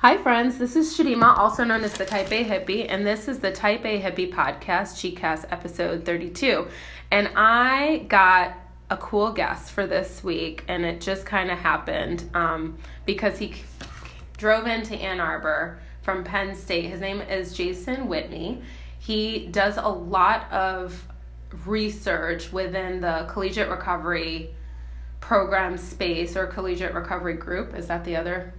Hi, friends. This is Shadima, also known as the Type A Hippie, and this is the Type A Hippie podcast, ChiCast episode 32. And I got a cool guest for this week, and it just kind of happened um, because he drove into Ann Arbor from Penn State. His name is Jason Whitney. He does a lot of research within the collegiate recovery program space or collegiate recovery group. Is that the other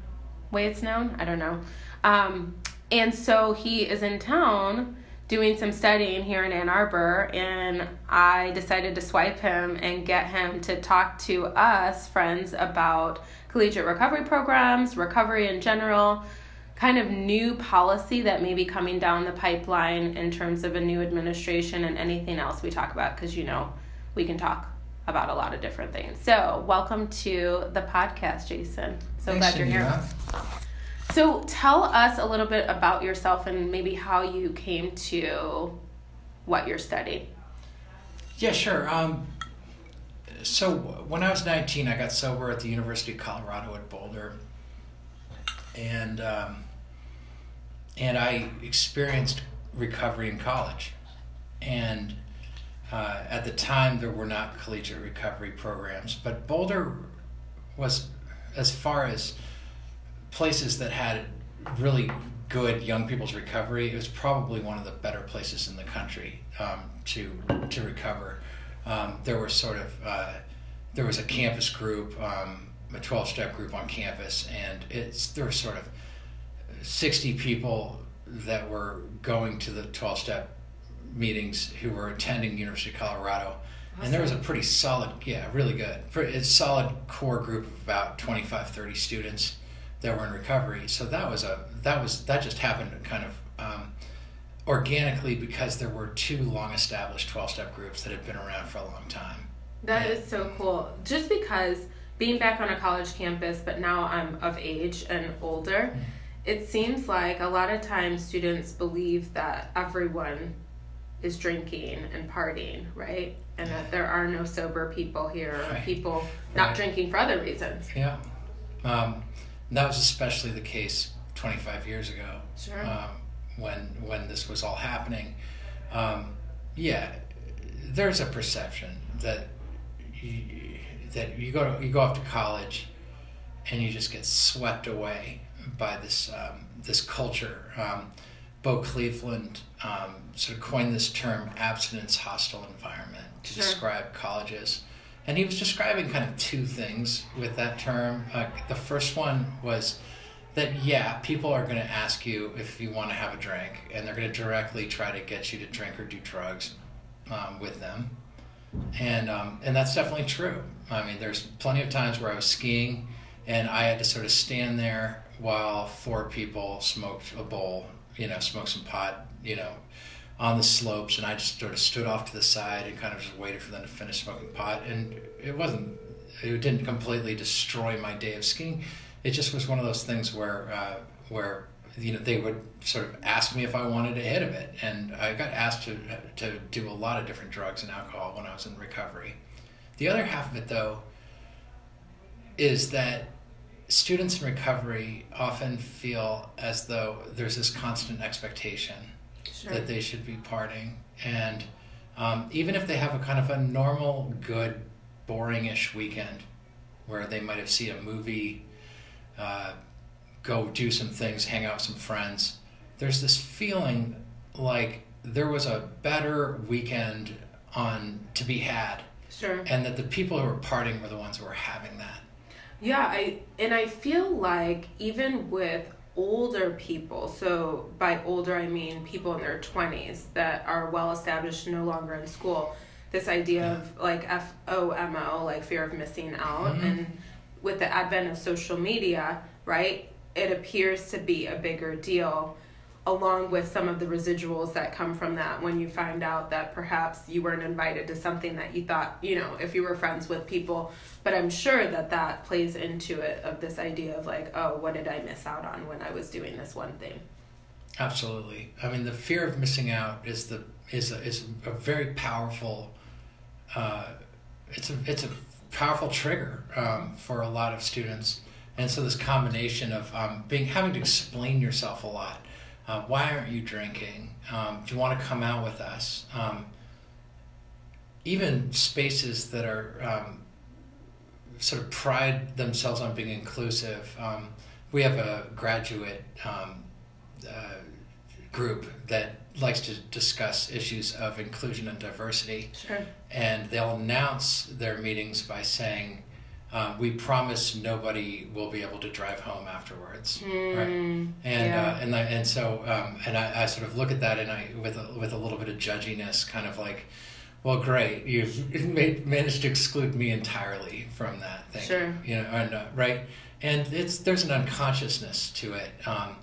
way it's known. I don't know. Um, and so he is in town doing some studying here in Ann Arbor, and I decided to swipe him and get him to talk to us, friends, about collegiate recovery programs, recovery in general, kind of new policy that may be coming down the pipeline in terms of a new administration and anything else we talk about, because you know we can talk about a lot of different things. So, welcome to the podcast, Jason. So Thanks, glad you're here. So, tell us a little bit about yourself and maybe how you came to what you're studying. Yeah, sure. Um, so when I was 19, I got sober at the University of Colorado at Boulder, and um, and I experienced recovery in college, and uh, at the time there were not collegiate recovery programs, but Boulder was as far as places that had really good young people's recovery. It was probably one of the better places in the country um, to to recover. Um, there were sort of uh, there was a campus group, um, a twelve step group on campus, and it's there were sort of sixty people that were going to the twelve step meetings who were attending University of Colorado. And there was a pretty solid, yeah, really good. Pretty, solid core group of about 25, 30 students that were in recovery. So that was a that was that just happened kind of um, organically because there were two long established 12 step groups that had been around for a long time. That is so cool. Just because being back on a college campus, but now I'm of age and older, it seems like a lot of times students believe that everyone is drinking and partying, right? And that there are no sober people here or Right. people not Right. drinking for other reasons. Yeah. Um, that was especially the case 25 years ago. Sure. Um, when when this was all happening, um, yeah, there's a perception that you, that you go to, you go off to college, and you just get swept away by this um, this culture. Um, Bo Cleveland um, sort of coined this term "abstinence hostile environment" to Sure. describe colleges. And he was describing kind of two things with that term. Uh, the first one was that, yeah, people are going to ask you if you want to have a drink, and they're going to directly try to get you to drink or do drugs um, with them. And, um, and that's definitely true. I mean, there's plenty of times where I was skiing and I had to sort of stand there while four people smoked a bowl, you know, smoked some pot, you know, on the slopes, and I just sort of stood off to the side and kind of just waited for them to finish smoking pot. And it wasn't, it didn't completely destroy my day of skiing. It just was one of those things where, uh, where you know, they would sort of ask me if I wanted a hit of it, and I got asked to to do a lot of different drugs and alcohol when I was in recovery. The other half of it, though, is that students in recovery often feel as though there's this constant expectation Sure. that they should be partying. And um, even if they have a kind of a normal, good, boring-ish weekend where they might have seen a movie, uh, go do some things, hang out with some friends, there's this feeling like there was a better weekend on to be had Sure. and that the people who were partying were the ones who were having that. Yeah, I and I feel like even with older people, so by older I mean people in their 20s that are well established no longer in school, this idea of like FOMO, like fear of missing out Mhm. and with the advent of social media, right? It appears to be a bigger deal along with some of the residuals that come from that when you find out that perhaps you weren't invited to something that you thought you know if you were friends with people but i'm sure that that plays into it of this idea of like oh what did i miss out on when i was doing this one thing Absolutely. I mean, the fear of missing out is the is a, is a very powerful. Uh, it's a it's a powerful trigger um, for a lot of students, and so this combination of um, being having to explain yourself a lot. Uh, why aren't you drinking? Um, do you want to come out with us? Um, even spaces that are um, sort of pride themselves on being inclusive. Um, we have a graduate um, uh, group that likes to discuss issues of inclusion and diversity. Sure. And they'll announce their meetings by saying, uh, "We promise nobody will be able to drive home afterwards." Mm, right? And yeah. uh, and I, and so um, and I, I sort of look at that and I with a, with a little bit of judginess, kind of like, "Well, great, you've made, managed to exclude me entirely from that thing." Sure. You know, and uh, right, and it's there's an unconsciousness to it. Um,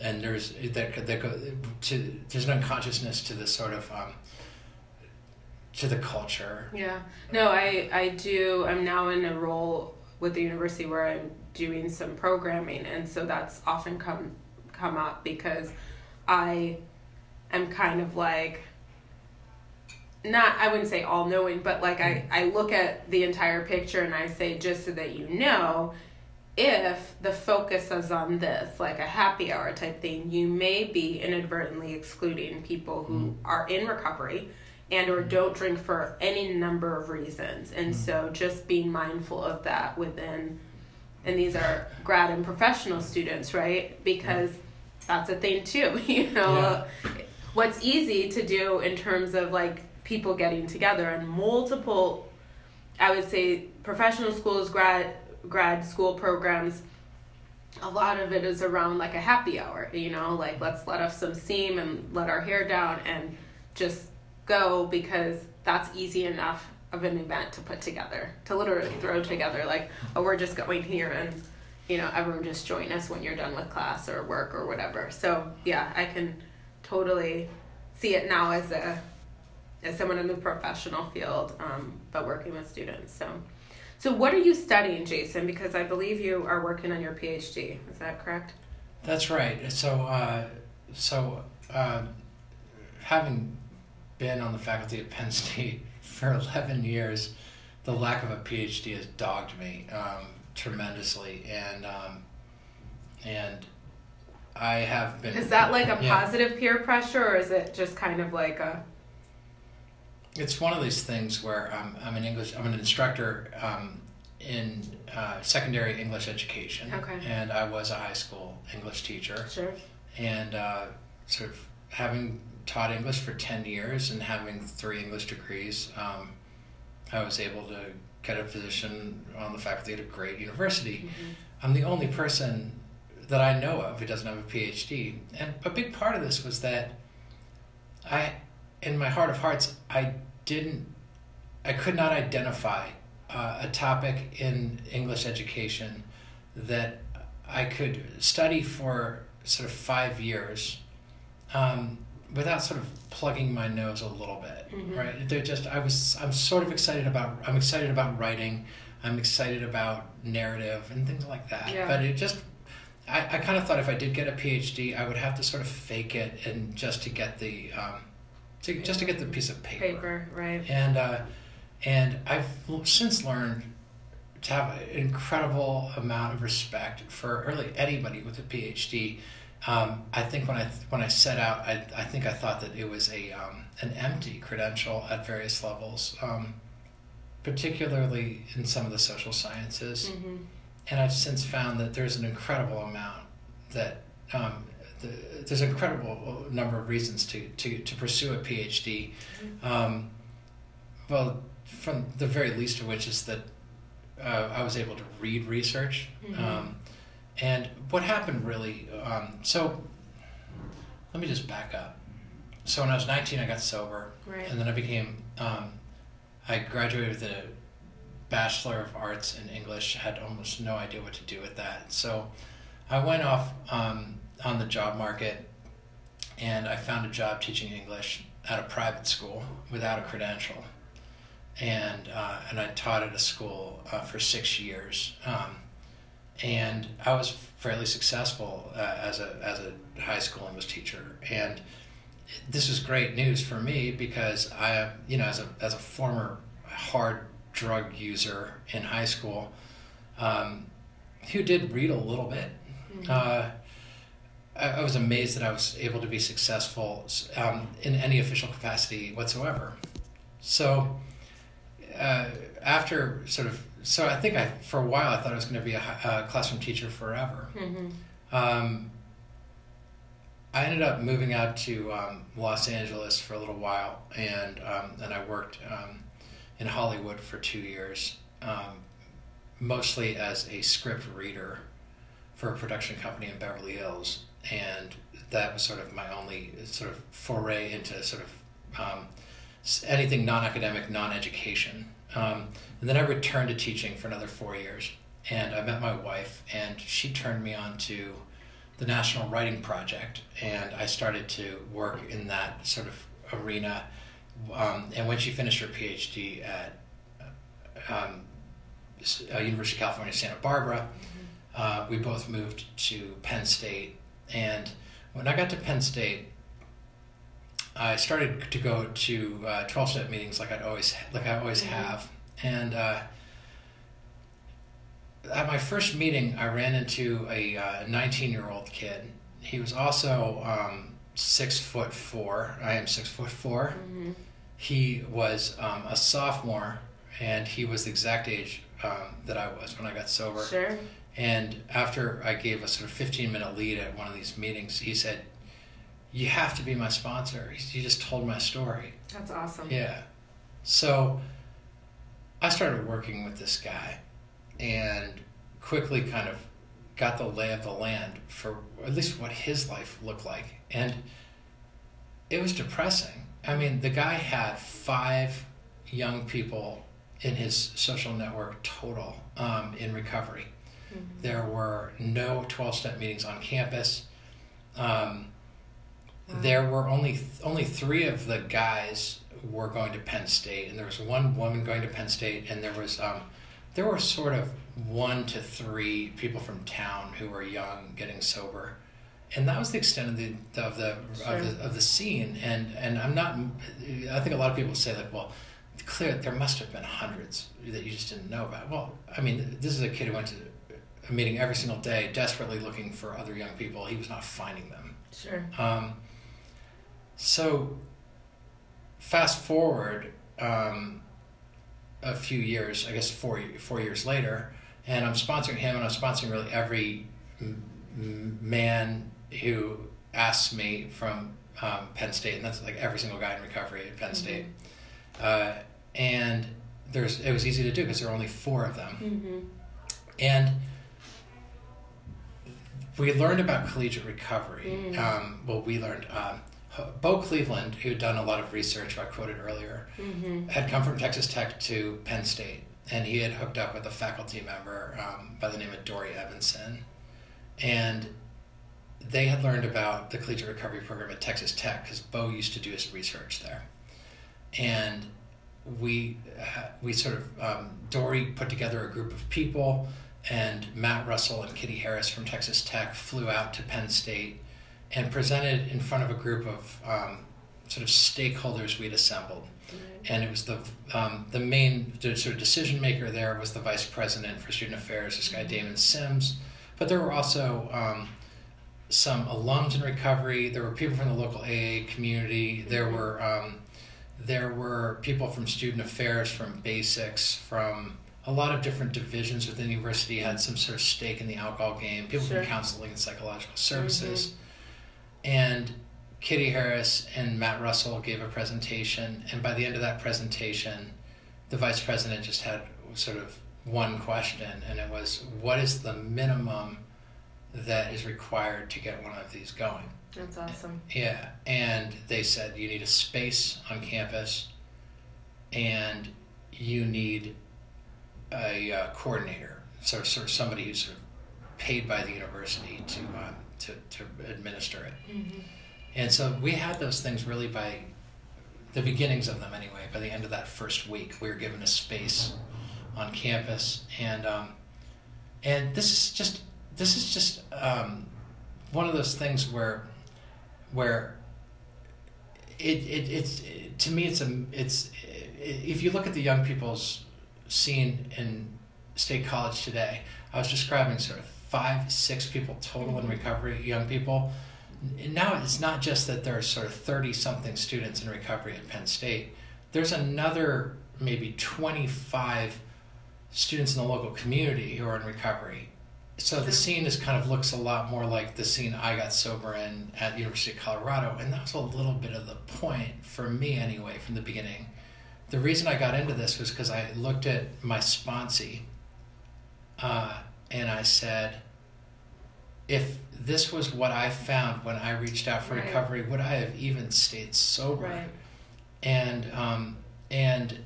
and there's that that to there's an unconsciousness to this sort of um, to the culture. Yeah. No, I I do. I'm now in a role with the university where I'm doing some programming, and so that's often come come up because I am kind of like not I wouldn't say all knowing, but like I mm-hmm. I look at the entire picture and I say just so that you know if the focus is on this, like a happy hour type thing, you may be inadvertently excluding people who mm-hmm. are in recovery and or don't drink for any number of reasons. And mm. so just being mindful of that within and these are grad and professional students, right? Because that's a thing too, you know. What's easy to do in terms of like people getting together and multiple I would say professional schools, grad grad school programs, a lot of it is around like a happy hour, you know, like let's let off some steam and let our hair down and just go because that's easy enough of an event to put together, to literally throw together. Like, oh, we're just going here and, you know, everyone just join us when you're done with class or work or whatever. So, yeah, I can totally see it now as a as someone in the professional field, um, but working with students. So, so what are you studying, Jason? Because I believe you are working on your PhD. Is that correct? That's right. So, uh, so uh, having been on the faculty at Penn State for eleven years, the lack of a PhD has dogged me um, tremendously, and um, and I have been. Is that like a Yeah. positive peer pressure, or is it just kind of like a It's one of these things where um, I'm an English, I'm an instructor um, in uh, secondary English education, Okay. and I was a high school English teacher. sure? and uh, sort of having taught English for 10 years and having three English degrees, um, I was able to get a position on the faculty at a great university. I'm the only person that I know of who doesn't have a PhD. And a big part of this was that I, in my heart of hearts, I didn't, I could not identify uh, a topic in English education that I could study for sort of five years um, without sort of plugging my nose a little bit, Mhm. right? They're just, I was, I'm sort of excited about, I'm excited about writing, I'm excited about narrative and things like that. Yeah. But it just, I, I kind of thought if I did get a PhD, I would have to sort of fake it and just to get the, um, to, just to get the piece of Paper, Paper, right? and uh, and I've since learned to have an incredible amount of respect for really anybody with a PhD. Um, I think when I when I set out, I, I think I thought that it was a um, an empty credential at various levels, um, particularly in some of the social sciences. hmm And I've since found that there's an incredible amount that um, the, there's an incredible number of reasons to, to, to pursue a PhD. Um, well, from the very least of which is that uh, I was able to read research. Mhm. And what happened really, um, so let me just back up. So when I was 19, I got sober. Right. And then I became, um, I graduated with a Bachelor of Arts in English, had almost no idea what to do with that. So I went off um, on the job market and I found a job teaching English at a private school without a credential. And, uh, and I taught at a school uh, for six years. Um, and I was fairly successful uh, as, a, as a high school English teacher. And this was great news for me because I, you know, as a as a former hard drug user in high school, um, who did read a little bit. Uh, I, I was amazed that I was able to be successful um, in any official capacity whatsoever. So uh, after sort of, so I think I for a while I thought I was going to be a, a classroom teacher forever. Mm-hmm. Um, I ended up moving out to um, Los Angeles for a little while, and um, and I worked um, in Hollywood for two years, um, mostly as a script reader for a production company in Beverly Hills, and that was sort of my only sort of foray into sort of um, anything non-academic, non-education. Um, and then I returned to teaching for another four years, and I met my wife, and she turned me on to the National Writing Project, and I started to work in that sort of arena. Um, and when she finished her PhD at um, uh, University of California, Santa Barbara, uh, we both moved to Penn State. And when I got to Penn State, I started to go to uh, twelve step meetings like I'd always like I always Mhm. have, and uh, at my first meeting, I ran into a nineteen-year-old kid. He was also um, six foot four. I am six foot 4 Mm-hmm. He was um, a sophomore, and he was the exact age um, that I was when I got sober. Sure. And after I gave a sort of 15 minute lead at one of these meetings, he said, You have to be my sponsor. He just told my story. That's awesome. Yeah. So I started working with this guy and quickly kind of got the lay of the land for at least what his life looked like. And it was depressing. I mean, the guy had five young people in his social network total um, in recovery. Mhm. There were no 12 step meetings on campus. Um. There were only only three of the guys were going to Penn State, and there was one woman going to Penn State, and there was um, there were sort of one to three people from town who were young getting sober, and that was the extent of the of the Sure. of the, of the scene. And and I'm not. I think a lot of people say like, well, clear there must have been hundreds that you just didn't know about. Well, I mean, this is a kid who went to a meeting every single day, desperately looking for other young people. He was not finding them. Sure. Um, so, fast forward um, a few years, I guess four four years later, and I'm sponsoring him, and I'm sponsoring really every m- man who asks me from um, Penn State, and that's like every single guy in recovery at Penn Mhm. State. Uh, and there's it was easy to do because there were only four of them. Mm-hmm. And we learned about collegiate recovery. Mm. Um, well, we learned. Um, Bo Cleveland, who'd done a lot of research, who I quoted earlier, Mm-hmm. had come from Texas Tech to Penn State, and he had hooked up with a faculty member um, by the name of Dory Evanson, and they had learned about the collegiate recovery program at Texas Tech because Bo used to do his research there, and we uh, we sort of um, Dory put together a group of people, and Matt Russell and Kitty Harris from Texas Tech flew out to Penn State and presented in front of a group of um, sort of stakeholders we'd assembled and it was the um, the main sort of decision maker there was the vice president for student affairs, this guy Damon Sims, but there were also um, some alums in recovery. There were people from the local AA community. There were um, there were people from student affairs, from BASICS, from a lot of different divisions within the university had some sort of stake in the alcohol game. People Sure. from counseling and psychological services, and Kitty Harris and Matt Russell gave a presentation, and by the end of that presentation, the vice president just had sort of one question, and it was, "What is the minimum that is required to get one of these going?" That's awesome. Yeah, and they said you need a space on campus, and you need a uh, coordinator, so sort of somebody who's sort of paid by the university to uh, to to administer it. Mm-hmm. And so we had those things really by the beginnings of them anyway. By the end of that first week, we were given a space on campus, and um, and this is just this is just um, one of those things where where it, it it's to me it's a it's if you look at the young people's scene in State College today, I was describing sort of five, six people total in recovery, young people. Now it's not just that there are sort of 30 something students in recovery at Penn State, there's another maybe 25 students in the local community who are in recovery. So the scene is kind of looks a lot more like the scene I got sober in at University of Colorado, and that was a little bit of the point for me anyway from the beginning. The reason I got into this was because I looked at my sponsee, uh, and I said, if this was what I found when I reached out for Right. recovery, would I have even stayed sober? Right. and um, and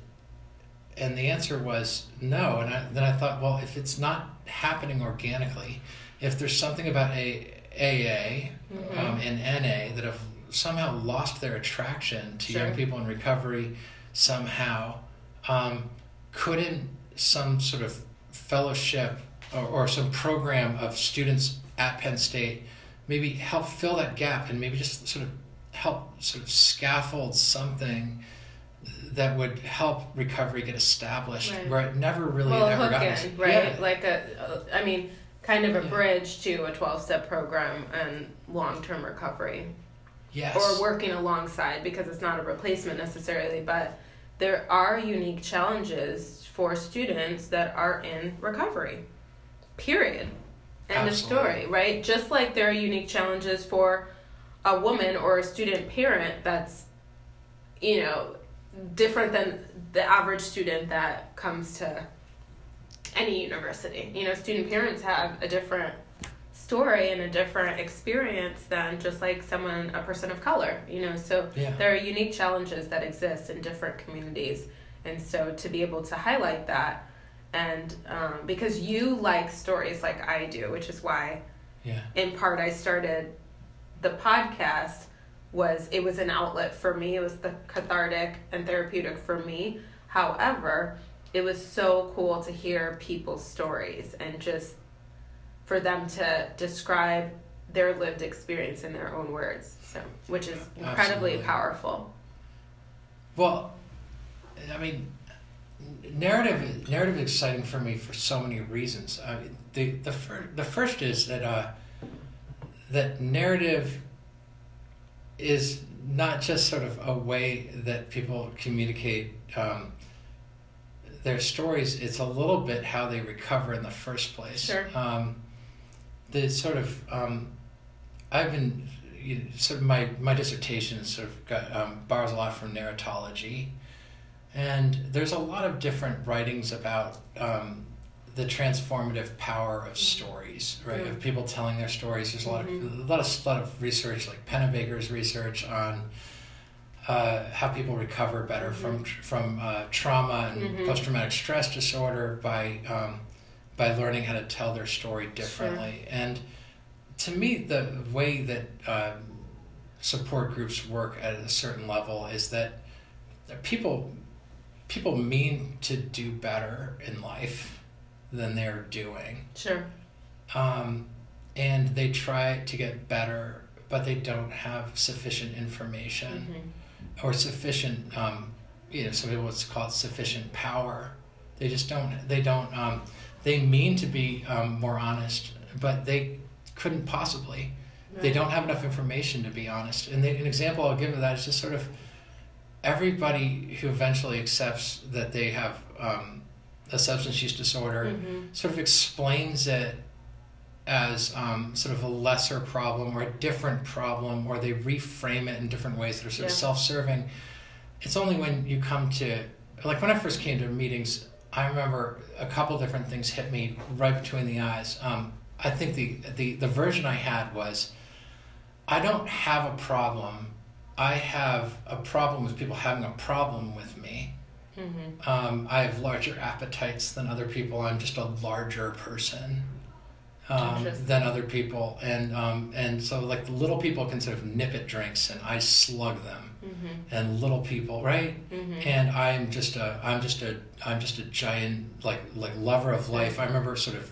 and the answer was no. And I, then I thought, well, if it's not happening organically, if there's something about a AA Mhm. um, and NA that have somehow lost their attraction to Sure. young people in recovery, somehow, um, couldn't some sort of fellowship or, or some program of students at Penn State maybe help fill that gap and maybe just sort of help sort of scaffold something that would help recovery get established Right. where it never really well, ever gotten in, right? Yeah. Like a i mean, kind of a Yeah. bridge to a 12 step program and long term recovery. yes Or working alongside because it's not a replacement necessarily, but there are unique challenges for students that are in recovery. Period. End of story, right? Just like there are unique challenges for a woman or a student parent that's, you know, different than the average student that comes to any university. You know, student parents have a different story and a different experience than just like someone, a person of color, you know. So Yeah. there are unique challenges that exist in different communities. And so to be able to highlight that, and um, because you like stories like I do, which is why yeah in part I started the podcast was it was an outlet for me. It was the cathartic and therapeutic for me. However, it was so cool to hear people's stories and just for them to describe their lived experience in their own words. So, which is incredibly Absolutely. powerful. Well, I mean, narrative narrative is exciting for me for so many reasons. I mean, the the first the first is that uh, that narrative is not just sort of a way that people communicate um, their stories. It's a little bit how they recover in the first place. Sure. Um, the sort of um, I've been you know, sort of my my dissertation sort of got, um, borrows a lot from narratology, and there's a lot of different writings about um, the transformative power of stories, right? Mm. Of people telling their stories. There's a lot of a lot of lot of research, like Pennebaker's research on. Uh, how people recover better from tr- from uh, trauma and Mhm. post traumatic stress disorder by um, by learning how to tell their story differently. And to me, the way that um, support groups work at a certain level is that people people mean to do better in life than they're doing, Sure. um, and they try to get better, but they don't have sufficient information Mhm. or sufficient um, you know some people would call it sufficient power. They just don't they don't um, they mean to be um, more honest but they couldn't possibly. They don't have enough information to be honest. And they, an example i'll give of that is just sort of everybody who eventually accepts that they have um, a substance use disorder Mhm. sort of explains it as um, sort of a lesser problem or a different problem, or they reframe it in different ways that are sort of self-serving. It's only when you come to, like when I first came to meetings, I remember a couple different things hit me right between the eyes. Um, I think the, the the version I had was, I don't have a problem. I have a problem with people having a problem with me. Mhm. Um, I have larger appetites than other people. I'm just a larger person um, than other people, and um, and so like the little people can sort of nip at drinks, and I slug them, Mhm. and little people, right? Mhm. And I'm just a I'm just a I'm just a giant like like lover of life. I remember sort of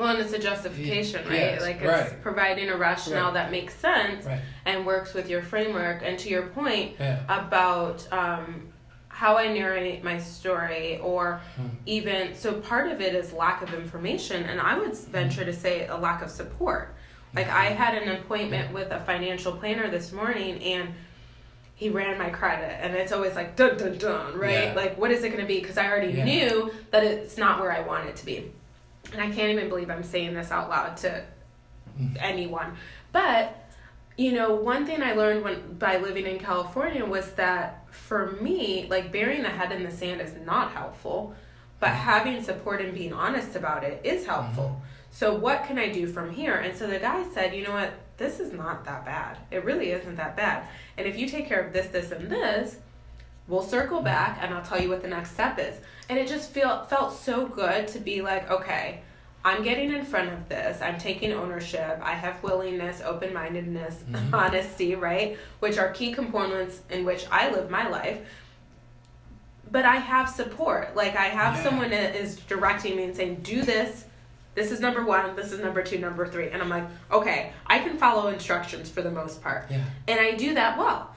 Well, and it's a justification, right? Yes, like it's right. providing a rationale Right. that makes sense right and works with your framework. And to your point yeah about um, how I narrate my story, or Hmm. even so, part of it is lack of information, and I would venture to say a lack of support. Like I had an appointment with a financial planner this morning, and he ran my credit, and it's always like dun dun dun, right? Yeah. Like what is it going to be? Because I already Yeah. knew that it's not where I want it to be, and I can't even believe I'm saying this out loud to mm-hmm. anyone. But you know, one thing I learned when by living in California was that for me, like burying the head in the sand is not helpful, but mm-hmm. having support and being honest about it is helpful. Mm-hmm. So what can I do from here? And so the guy said, you know what, this is not that bad. It really isn't that bad. And if you take care of this, this, and this, we'll circle back and I'll tell you what the next step is. And it just feel felt so good to be like, okay, I'm getting in front of this. I'm taking ownership. I have willingness, open mindedness, Mhm. honesty, right? Which are key components in which I live my life. But I have support. Like I have Yeah. someone that is directing me and saying, do this. This is number one. This is number two, number three. And I'm like, okay, I can follow instructions for the most part Yeah. and I do that well.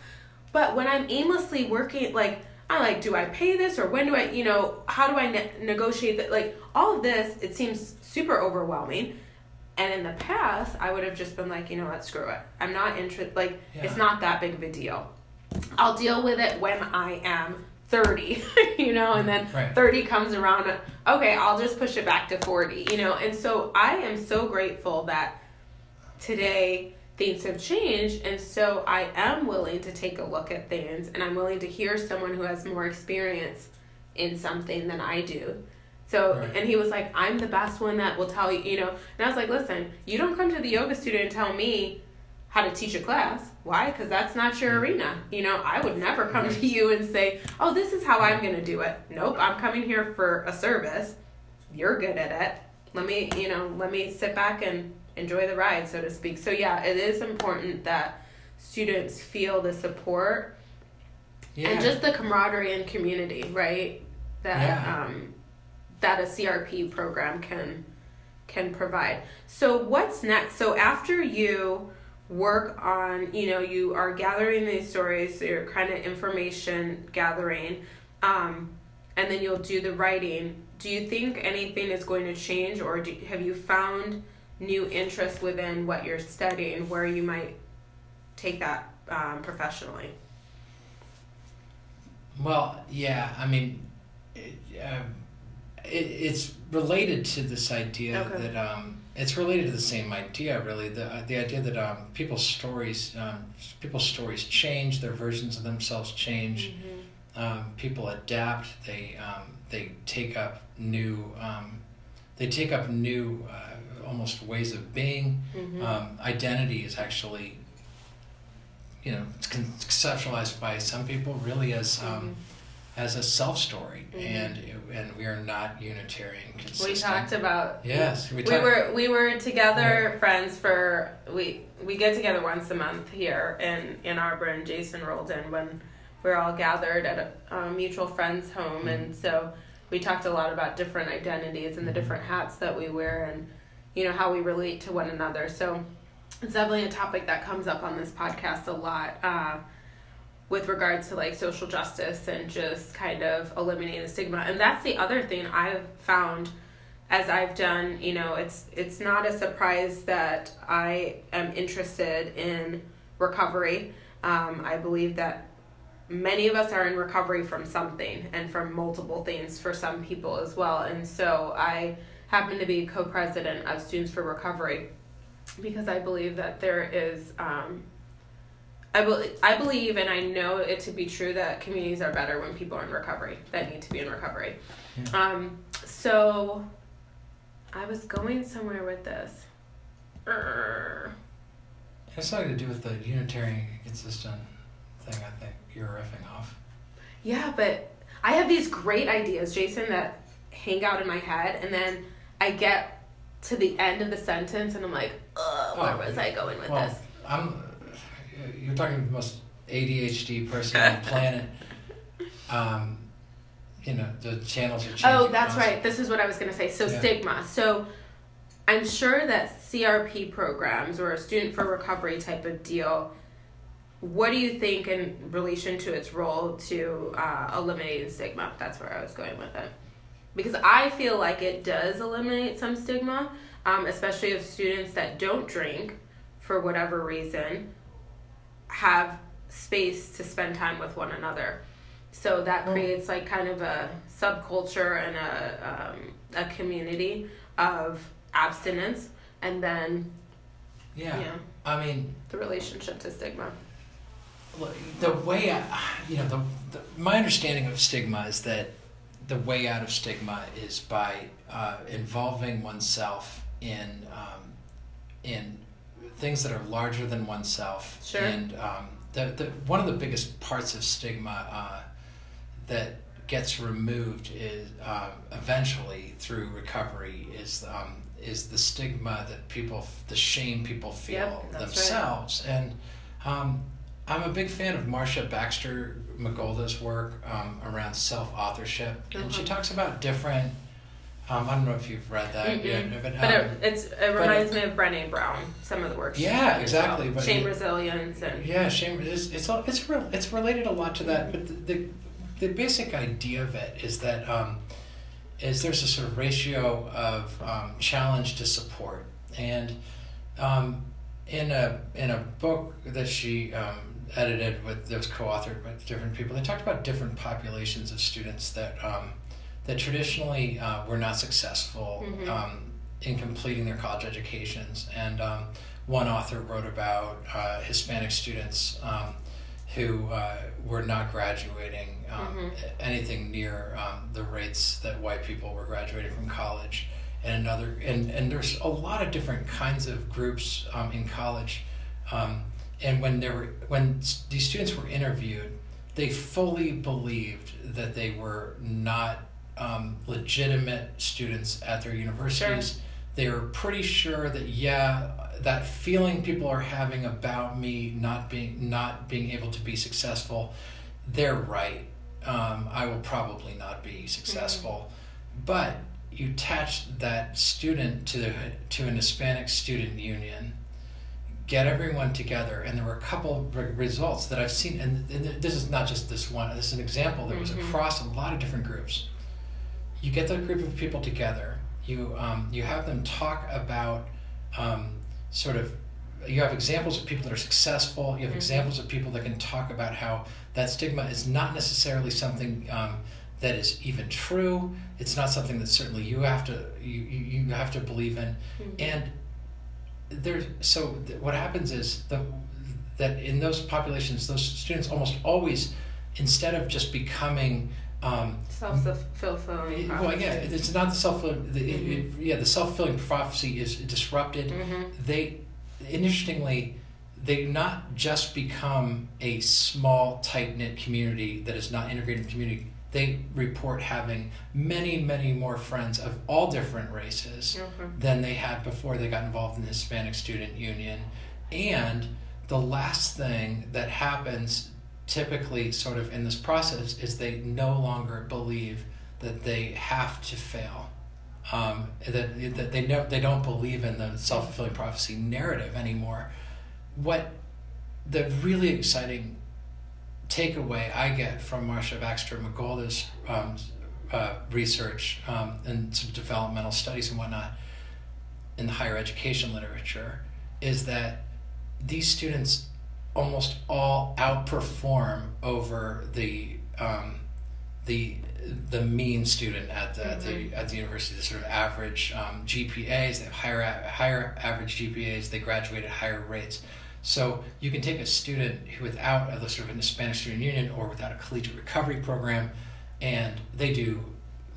But when I'm aimlessly working, like I'm like, do I pay this or when do I, you know, how do I ne- negotiate that? Like all of this, it seems super overwhelming. And in the past, I would have just been like, you know what, screw it. I'm not interested. Like Yeah. it's not that big of a deal. I'll deal with it when I am 30, you know, and then Right. 30 comes around. Okay, I'll just push it back to 40, you know. And so I am so grateful that today things have changed and so i am willing to take a look at things and i'm willing to hear someone who has more experience in something than i do. So Right. and he was like i'm the best one that will tell you you know? And i was like listen you don't come to the yoga studio and tell me how to teach a class. Why? Because that's not your mm. arena. You know i would never come to you and say oh this is how i'm going to do it nope i'm coming here for a service. You're good at it. Let me you know let me sit back and enjoy the ride so to speak. So yeah it is important that students feel the support Yeah. and just the camaraderie and community right? That Yeah. um that a CRP program can can provide. So what's next? So after you work on you know you are gathering these stories so you're kind of information gathering um and then you'll do the writing. Do you think anything is going to change or do, have you found new interest within what you're studying where you might take that um, professionally Well, yeah. I mean, it, um, it, it's related to this idea Okay. that um, it's related to the same idea, really. The uh, the idea that um, people's stories, um, people's stories change. Their versions of themselves change. Um, people adapt. They um, they take up new. Um, they take up new, uh, almost ways of being. Mhm. Um, identity is actually, you know, it's conceptualized by some people really as um, as a self story, Mhm. and and we are not Unitarian consistent. we talked about Yes, we, we were we were together friends for we we get together once a month here in Ann Arbor and Jason rolled in when we're all gathered at a, a mutual friend's home and so we talked a lot about different identities and the Mhm. different hats that we wear and you know how we relate to one another so it's definitely a topic that comes up on this podcast a lot uh, with regards to like social justice and just kind of eliminating the stigma and that's the other thing i've found as I've done, you know, it's it's not a surprise that I am interested in recovery. Um, I believe that many of us are in recovery from something and from multiple things for some people as well. And so I happen to be co-president of Students for Recovery because I believe that there is. Um, I, be- I believe and I know it to be true that communities are better when people are in recovery that need to be in recovery. Um, so I was going somewhere with this. Err. It has something to do with the Unitarian consistent thing. I think you're riffing off. Yeah, but I have these great ideas, Jason, that hang out in my head, and then I get to the end of the sentence, and I'm like, Ugh, where Oh, was I going with well, this? I'm. You're talking to the most ADHD person on the planet. Um, you know the channels are changing. Oh, that's constantly. right. This is what I was going to say. So, Yeah. stigma. So, I'm sure that CRP programs or a student for recovery type of deal what do you think in relation to its role to uh, eliminating stigma? That's where I was going with it. Because I feel like it does eliminate some stigma, um, especially of students that don't drink for whatever reason, have space to spend time with one another. So that creates like kind of a subculture and a, um, a community of abstinence and then Yeah. yeah I mean, the relationship to stigma. The way I, you know, the, the my understanding of stigma is that the way out of stigma is by uh, involving oneself in um, in things that are larger than oneself. Sure. And um, the, the one of the biggest parts of stigma uh, that gets removed is um, eventually through recovery is um, is the stigma that people the shame people feel Yep, that's right. themselves and um, I'm a big fan of Marcia Baxter Magolda's work um, around self authorship and she Uh-huh. talks about different um, I don't know if you've read that Mm-mm. yet, but, But um, it, it's, it reminds me of Brené Brown, some of the work Yeah, exactly, but Shame, it- resilience, and Yeah, shame. It's it's all- it's re- it's related a lot to that, but the, the the basic idea of it is that um, is there's a sort of ratio of um, challenge to support, and um, in a in a book that she um, edited with that was co-authored with different people, they talked about different populations of students that um, that traditionally uh, were not successful Mhm. um, in completing their college educations, and um, one author wrote about uh, Hispanic students um, who uh, were not graduating um, Mhm. anything near um, the rates that white people were graduating from college. And another, and, and there's a lot of different kinds of groups um, in college. Um, and when there were when these students were interviewed, they fully believed that they were not um, legitimate students at their universities. They were pretty sure that yeah, that feeling people are having about me not being not being able to be successful, they're right. Um, I will probably not be successful, but you attach that student to the to an Hispanic student union, get everyone together, and there were a couple results that I've seen, and, and this is not just this one. This is an example that was Mhm. across a lot of different groups. You get that group of people together. You um, you have them talk about um, sort of. You have examples of people that are successful. You have Mhm. examples of people that can talk about how that stigma is not necessarily something um, that is even true. It's not something that certainly you have to you, you, have to believe in. Mhm. And there's so th- what happens is the that in those populations, those students almost always, instead of just becoming um, self fulfilling. well, yeah, it's not the self. The, it, it, yeah, the self fulfilling prophecy is disrupted. hmm They, interestingly, they not just become a small, tight knit community that is not integrated in the community. They report having many, many more friends of all different races Mhm. than they had before they got involved in the Hispanic Student Union. And the last thing that happens typically sort of in this process is they no longer believe that they have to fail. Um, that, that they know they don't believe in the self fulfilling prophecy narrative anymore. What the really exciting takeaway I get from Marcia Baxter Magolda's um, uh, research um, and some developmental studies and whatnot in the higher education literature is that these students almost all outperform over the um, the the mean student at the, at the at the university, the sort of average um, GPAs. They have higher higher average GPAs. They graduate at higher rates. So you can take a student who without a sort of in an Hispanic student union or without a collegiate recovery program, and they do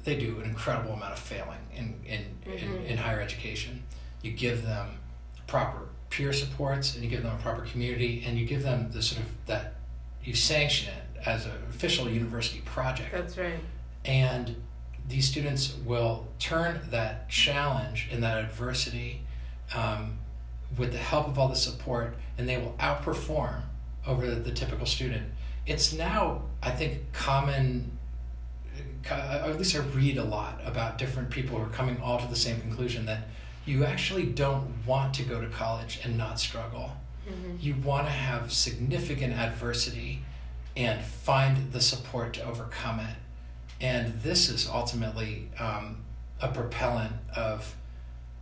they do an incredible amount of failing in in, in, Mhm. in higher education. You give them proper peer supports and you give them a proper community and you give them the sort of that you sanction it as an official university project That's right. and these students will turn that challenge and that adversity um, with the help of all the support and they will outperform over the, the typical student it's now i think common at least i read a lot about different people who are coming all to the same conclusion that you actually don't want to go to college and not struggle Mm-hmm. You want to have significant adversity and find the support to overcome it. And this is ultimately um, a propellant of,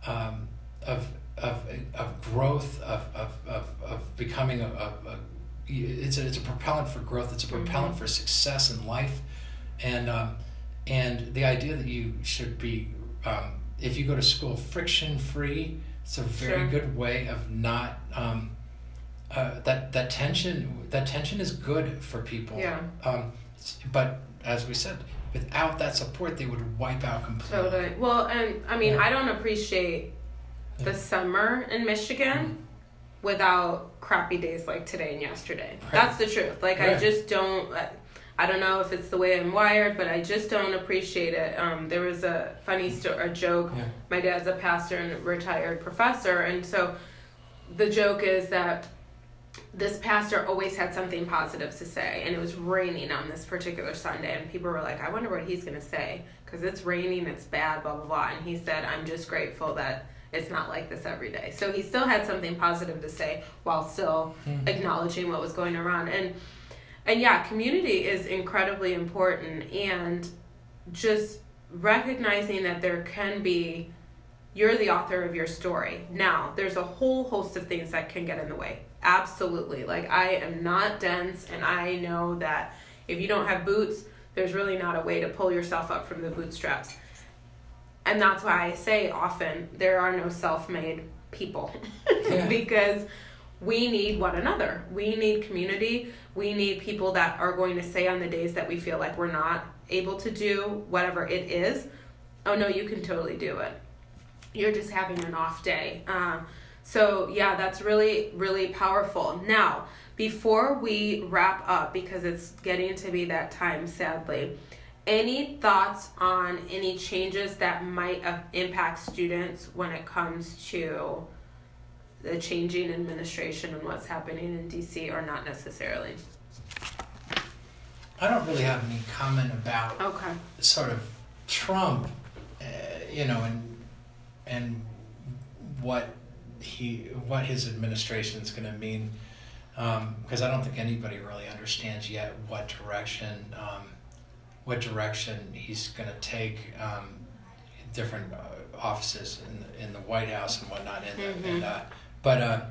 um, of, of, of growth, of, of, of, of becoming a, a, a it's a, it's a propellant for growth. It's a propellant mm-hmm. for success in life, and um, and the idea that you should be um, if you go to school friction free. It's a very sure. good way of not um, uh, that that tension. That tension is good for people. Yeah. Um, but as we said, without that support, they would wipe out completely. Totally. Well, and I mean, yeah. I don't appreciate the summer in Michigan. Without crappy days like today and yesterday. Right. That's the truth. Like right. I just don't. I don't know if it's the way I'm wired, but I just don't appreciate it. Um, there was a funny story, a joke. Yeah. My dad's a pastor and retired professor, and so the joke is that this pastor always had something positive to say, and it was raining on this particular Sunday, and people were like, "I wonder what he's gonna say," because it's raining, it's bad, blah blah blah. And he said, "I'm just grateful that." It's not like this every day. So he still had something positive to say while still mm-hmm. acknowledging what was going around. And and yeah, community is incredibly important and just recognizing that there can be you're the author of your story. Now, there's a whole host of things that can get in the way. Absolutely. Like I am not dense and I know that if you don't have boots, there's really not a way to pull yourself up from the bootstraps and that's why I say often there are no self-made people yeah. because we need one another. We need community. We need people that are going to say on the days that we feel like we're not able to do whatever it is, oh no, you can totally do it. You're just having an off day. Um, so yeah, that's really really powerful. Now, before we wrap up, because it's getting to be that time, sadly any thoughts on any changes that might impact students when it comes to the changing administration and what's happening in DC or not necessarily? I don't really have any comment about okay. sort of Trump, uh, you know, and and what he what his administration is going to mean, because um, I don't think anybody really understands yet what direction um, what direction he's going to take um, different uh, offices in the, in the White House and whatnot. And, mm-hmm. and uh, but uh,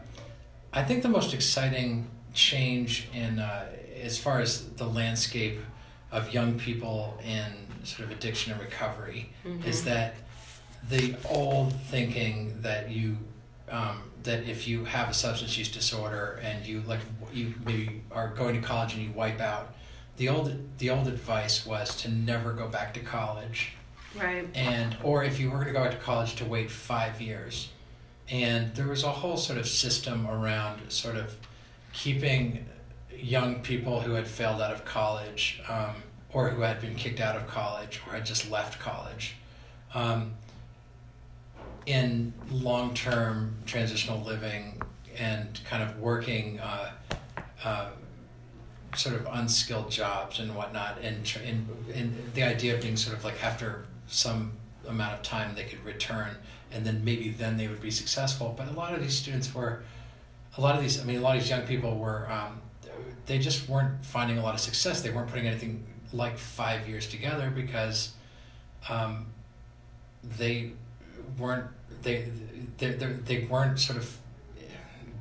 I think the most exciting change in uh, as far as the landscape of young people in sort of addiction and recovery mm-hmm. is that the old thinking that you um, that if you have a substance use disorder and you like you maybe are going to college and you wipe out the old the old advice was to never go back to college. Right. And or if you were going to go back to college to wait five years. And there was a whole sort of system around sort of keeping young people who had failed out of college um, or who had been kicked out of college or had just left college um, in long-term transitional living and kind of working uh, uh, sort of unskilled jobs and whatnot, and, and and the idea of being sort of like after some amount of time they could return, and then maybe then they would be successful. But a lot of these students were, a lot of these, I mean, a lot of these young people were, um, they just weren't finding a lot of success. They weren't putting anything like five years together because um, they weren't they they they weren't sort of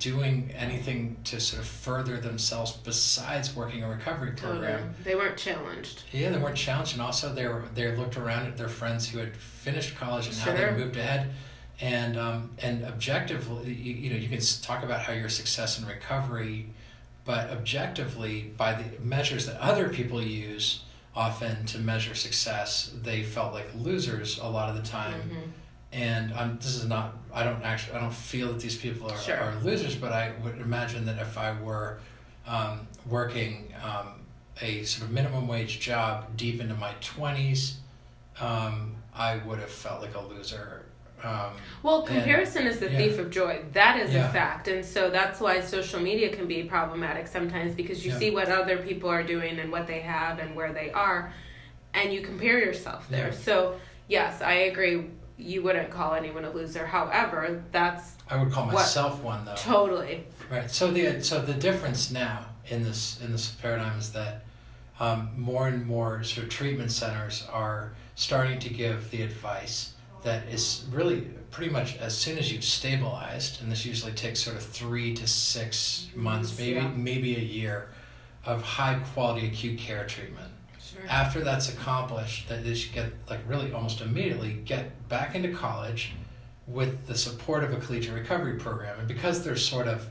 doing anything to sort of further themselves besides working a recovery program. Totally. They weren't challenged. Yeah, they weren't challenged, and also they were they looked around at their friends who had finished college and sure. how they moved ahead, and um, and objectively, you, you know, you can talk about how your success in recovery, but objectively, by the measures that other people use often to measure success, they felt like losers a lot of the time. Mm-hmm and I'm, this is not I don't actually I don't feel that these people are, sure. are losers, but I would imagine that if I were um, working um, a sort of minimum wage job deep into my twenties, um, I would have felt like a loser. Um, well, comparison and, is the yeah. thief of joy. That is yeah. a fact, and so that's why social media can be problematic sometimes because you yeah. see what other people are doing and what they have and where they are, and you compare yourself there. So yes, I agree you wouldn't call anyone a loser. However, that's I would call myself what, one though. Totally. Right. So the so the difference now in this in this paradigm is that um, more and more sort of treatment centers are starting to give the advice that is really pretty much as soon as you've stabilized, and this usually takes sort of three to six months, maybe Yeah. maybe a year, of high quality acute care treatment. After that's accomplished, that they should get like really almost immediately get back into college with the support of a collegiate recovery program, and because there's sort of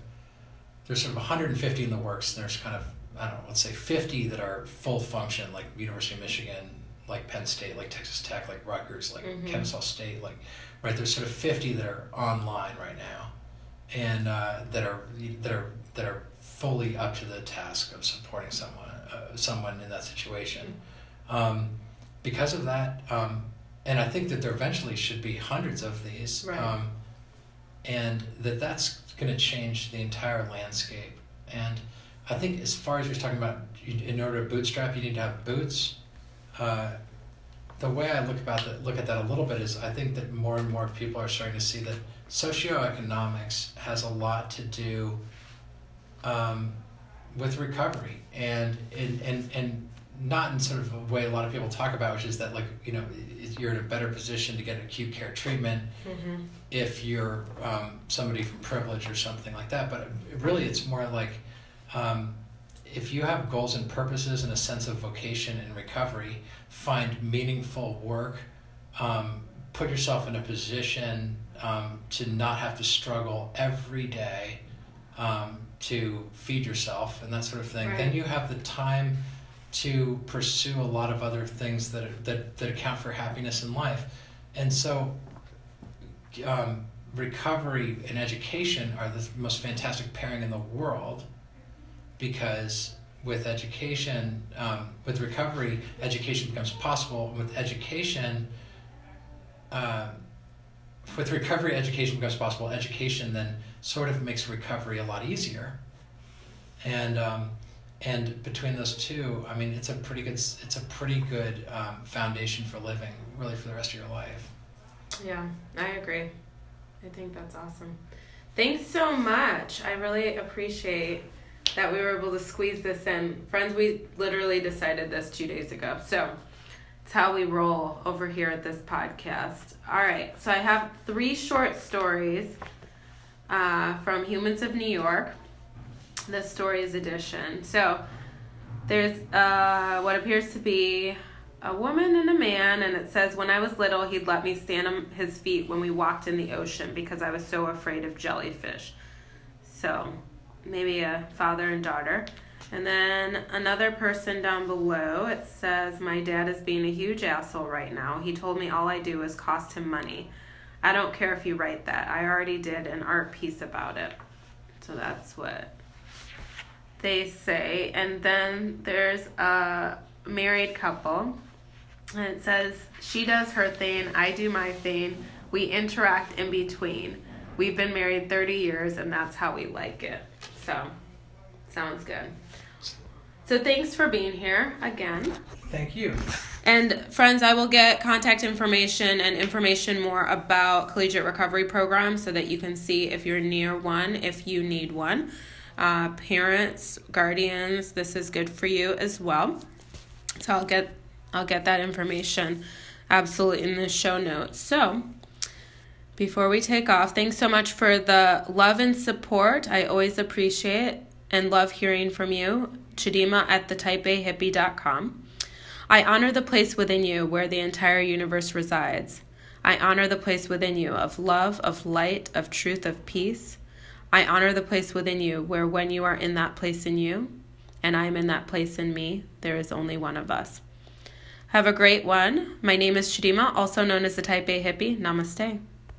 there's sort of 150 in the works, and there's kind of I don't know, let's say 50 that are full function, like University of Michigan, like Penn State, like Texas Tech, like Rutgers, like Mhm. Kennesaw State, like right. There's sort of 50 that are online right now, and uh, that are that are that are fully up to the task of supporting someone uh, someone in that situation. Um, because of that, um, and I think that there eventually should be hundreds of these, Right. um, and that that's going to change the entire landscape. And I think as far as you're talking about, in order to bootstrap, you need to have boots. Uh, the way I look about that, look at that a little bit is I think that more and more people are starting to see that socioeconomics has a lot to do um, with recovery and, and and and not in sort of a way a lot of people talk about, which is that like you know you're in a better position to get acute care treatment Mm-hmm. if you're um, somebody from privilege or something like that. But really, it's more like um, if you have goals and purposes and a sense of vocation and recovery, find meaningful work, um, put yourself in a position um, to not have to struggle every day um, to feed yourself and that sort of thing. Then you have the time to pursue a lot of other things that, are, that, that account for happiness in life. And so um, recovery and education are the most fantastic pairing in the world because with education, um, with recovery, education becomes possible. With education, uh, with recovery, education becomes possible. Education then sort of makes recovery a lot easier. And um, and between those two, I mean, it's a pretty good it's a pretty good um, foundation for living, really, for the rest of your life. Yeah, I agree. I think that's awesome. Thanks so much. I really appreciate that we were able to squeeze this in. Friends, we literally decided this two days ago. So it's how we roll over here at this podcast. All right, so I have three short stories uh, from Humans of New York, the stories edition. So there's uh, what appears to be a woman and a man, and it says, When I was little, he'd let me stand on his feet when we walked in the ocean because I was so afraid of jellyfish. So maybe a father and daughter. And then another person down below, it says, My dad is being a huge asshole right now. He told me all I do is cost him money. I don't care if you write that. I already did an art piece about it. So that's what they say. And then there's a married couple. And it says, She does her thing, I do my thing. We interact in between. We've been married 30 years, and that's how we like it. So, sounds good. So, thanks for being here again. Thank you. And friends, I will get contact information and information more about collegiate recovery programs so that you can see if you're near one, if you need one. Uh, parents, guardians, this is good for you as well. So I'll get I'll get that information absolutely in the show notes. So before we take off, thanks so much for the love and support. I always appreciate and love hearing from you. Chidima at the typeahippie.com. I honor the place within you where the entire universe resides. I honor the place within you of love, of light, of truth, of peace. I honor the place within you where when you are in that place in you, and I am in that place in me, there is only one of us. Have a great one. My name is Chidima, also known as the Type A Hippie. Namaste.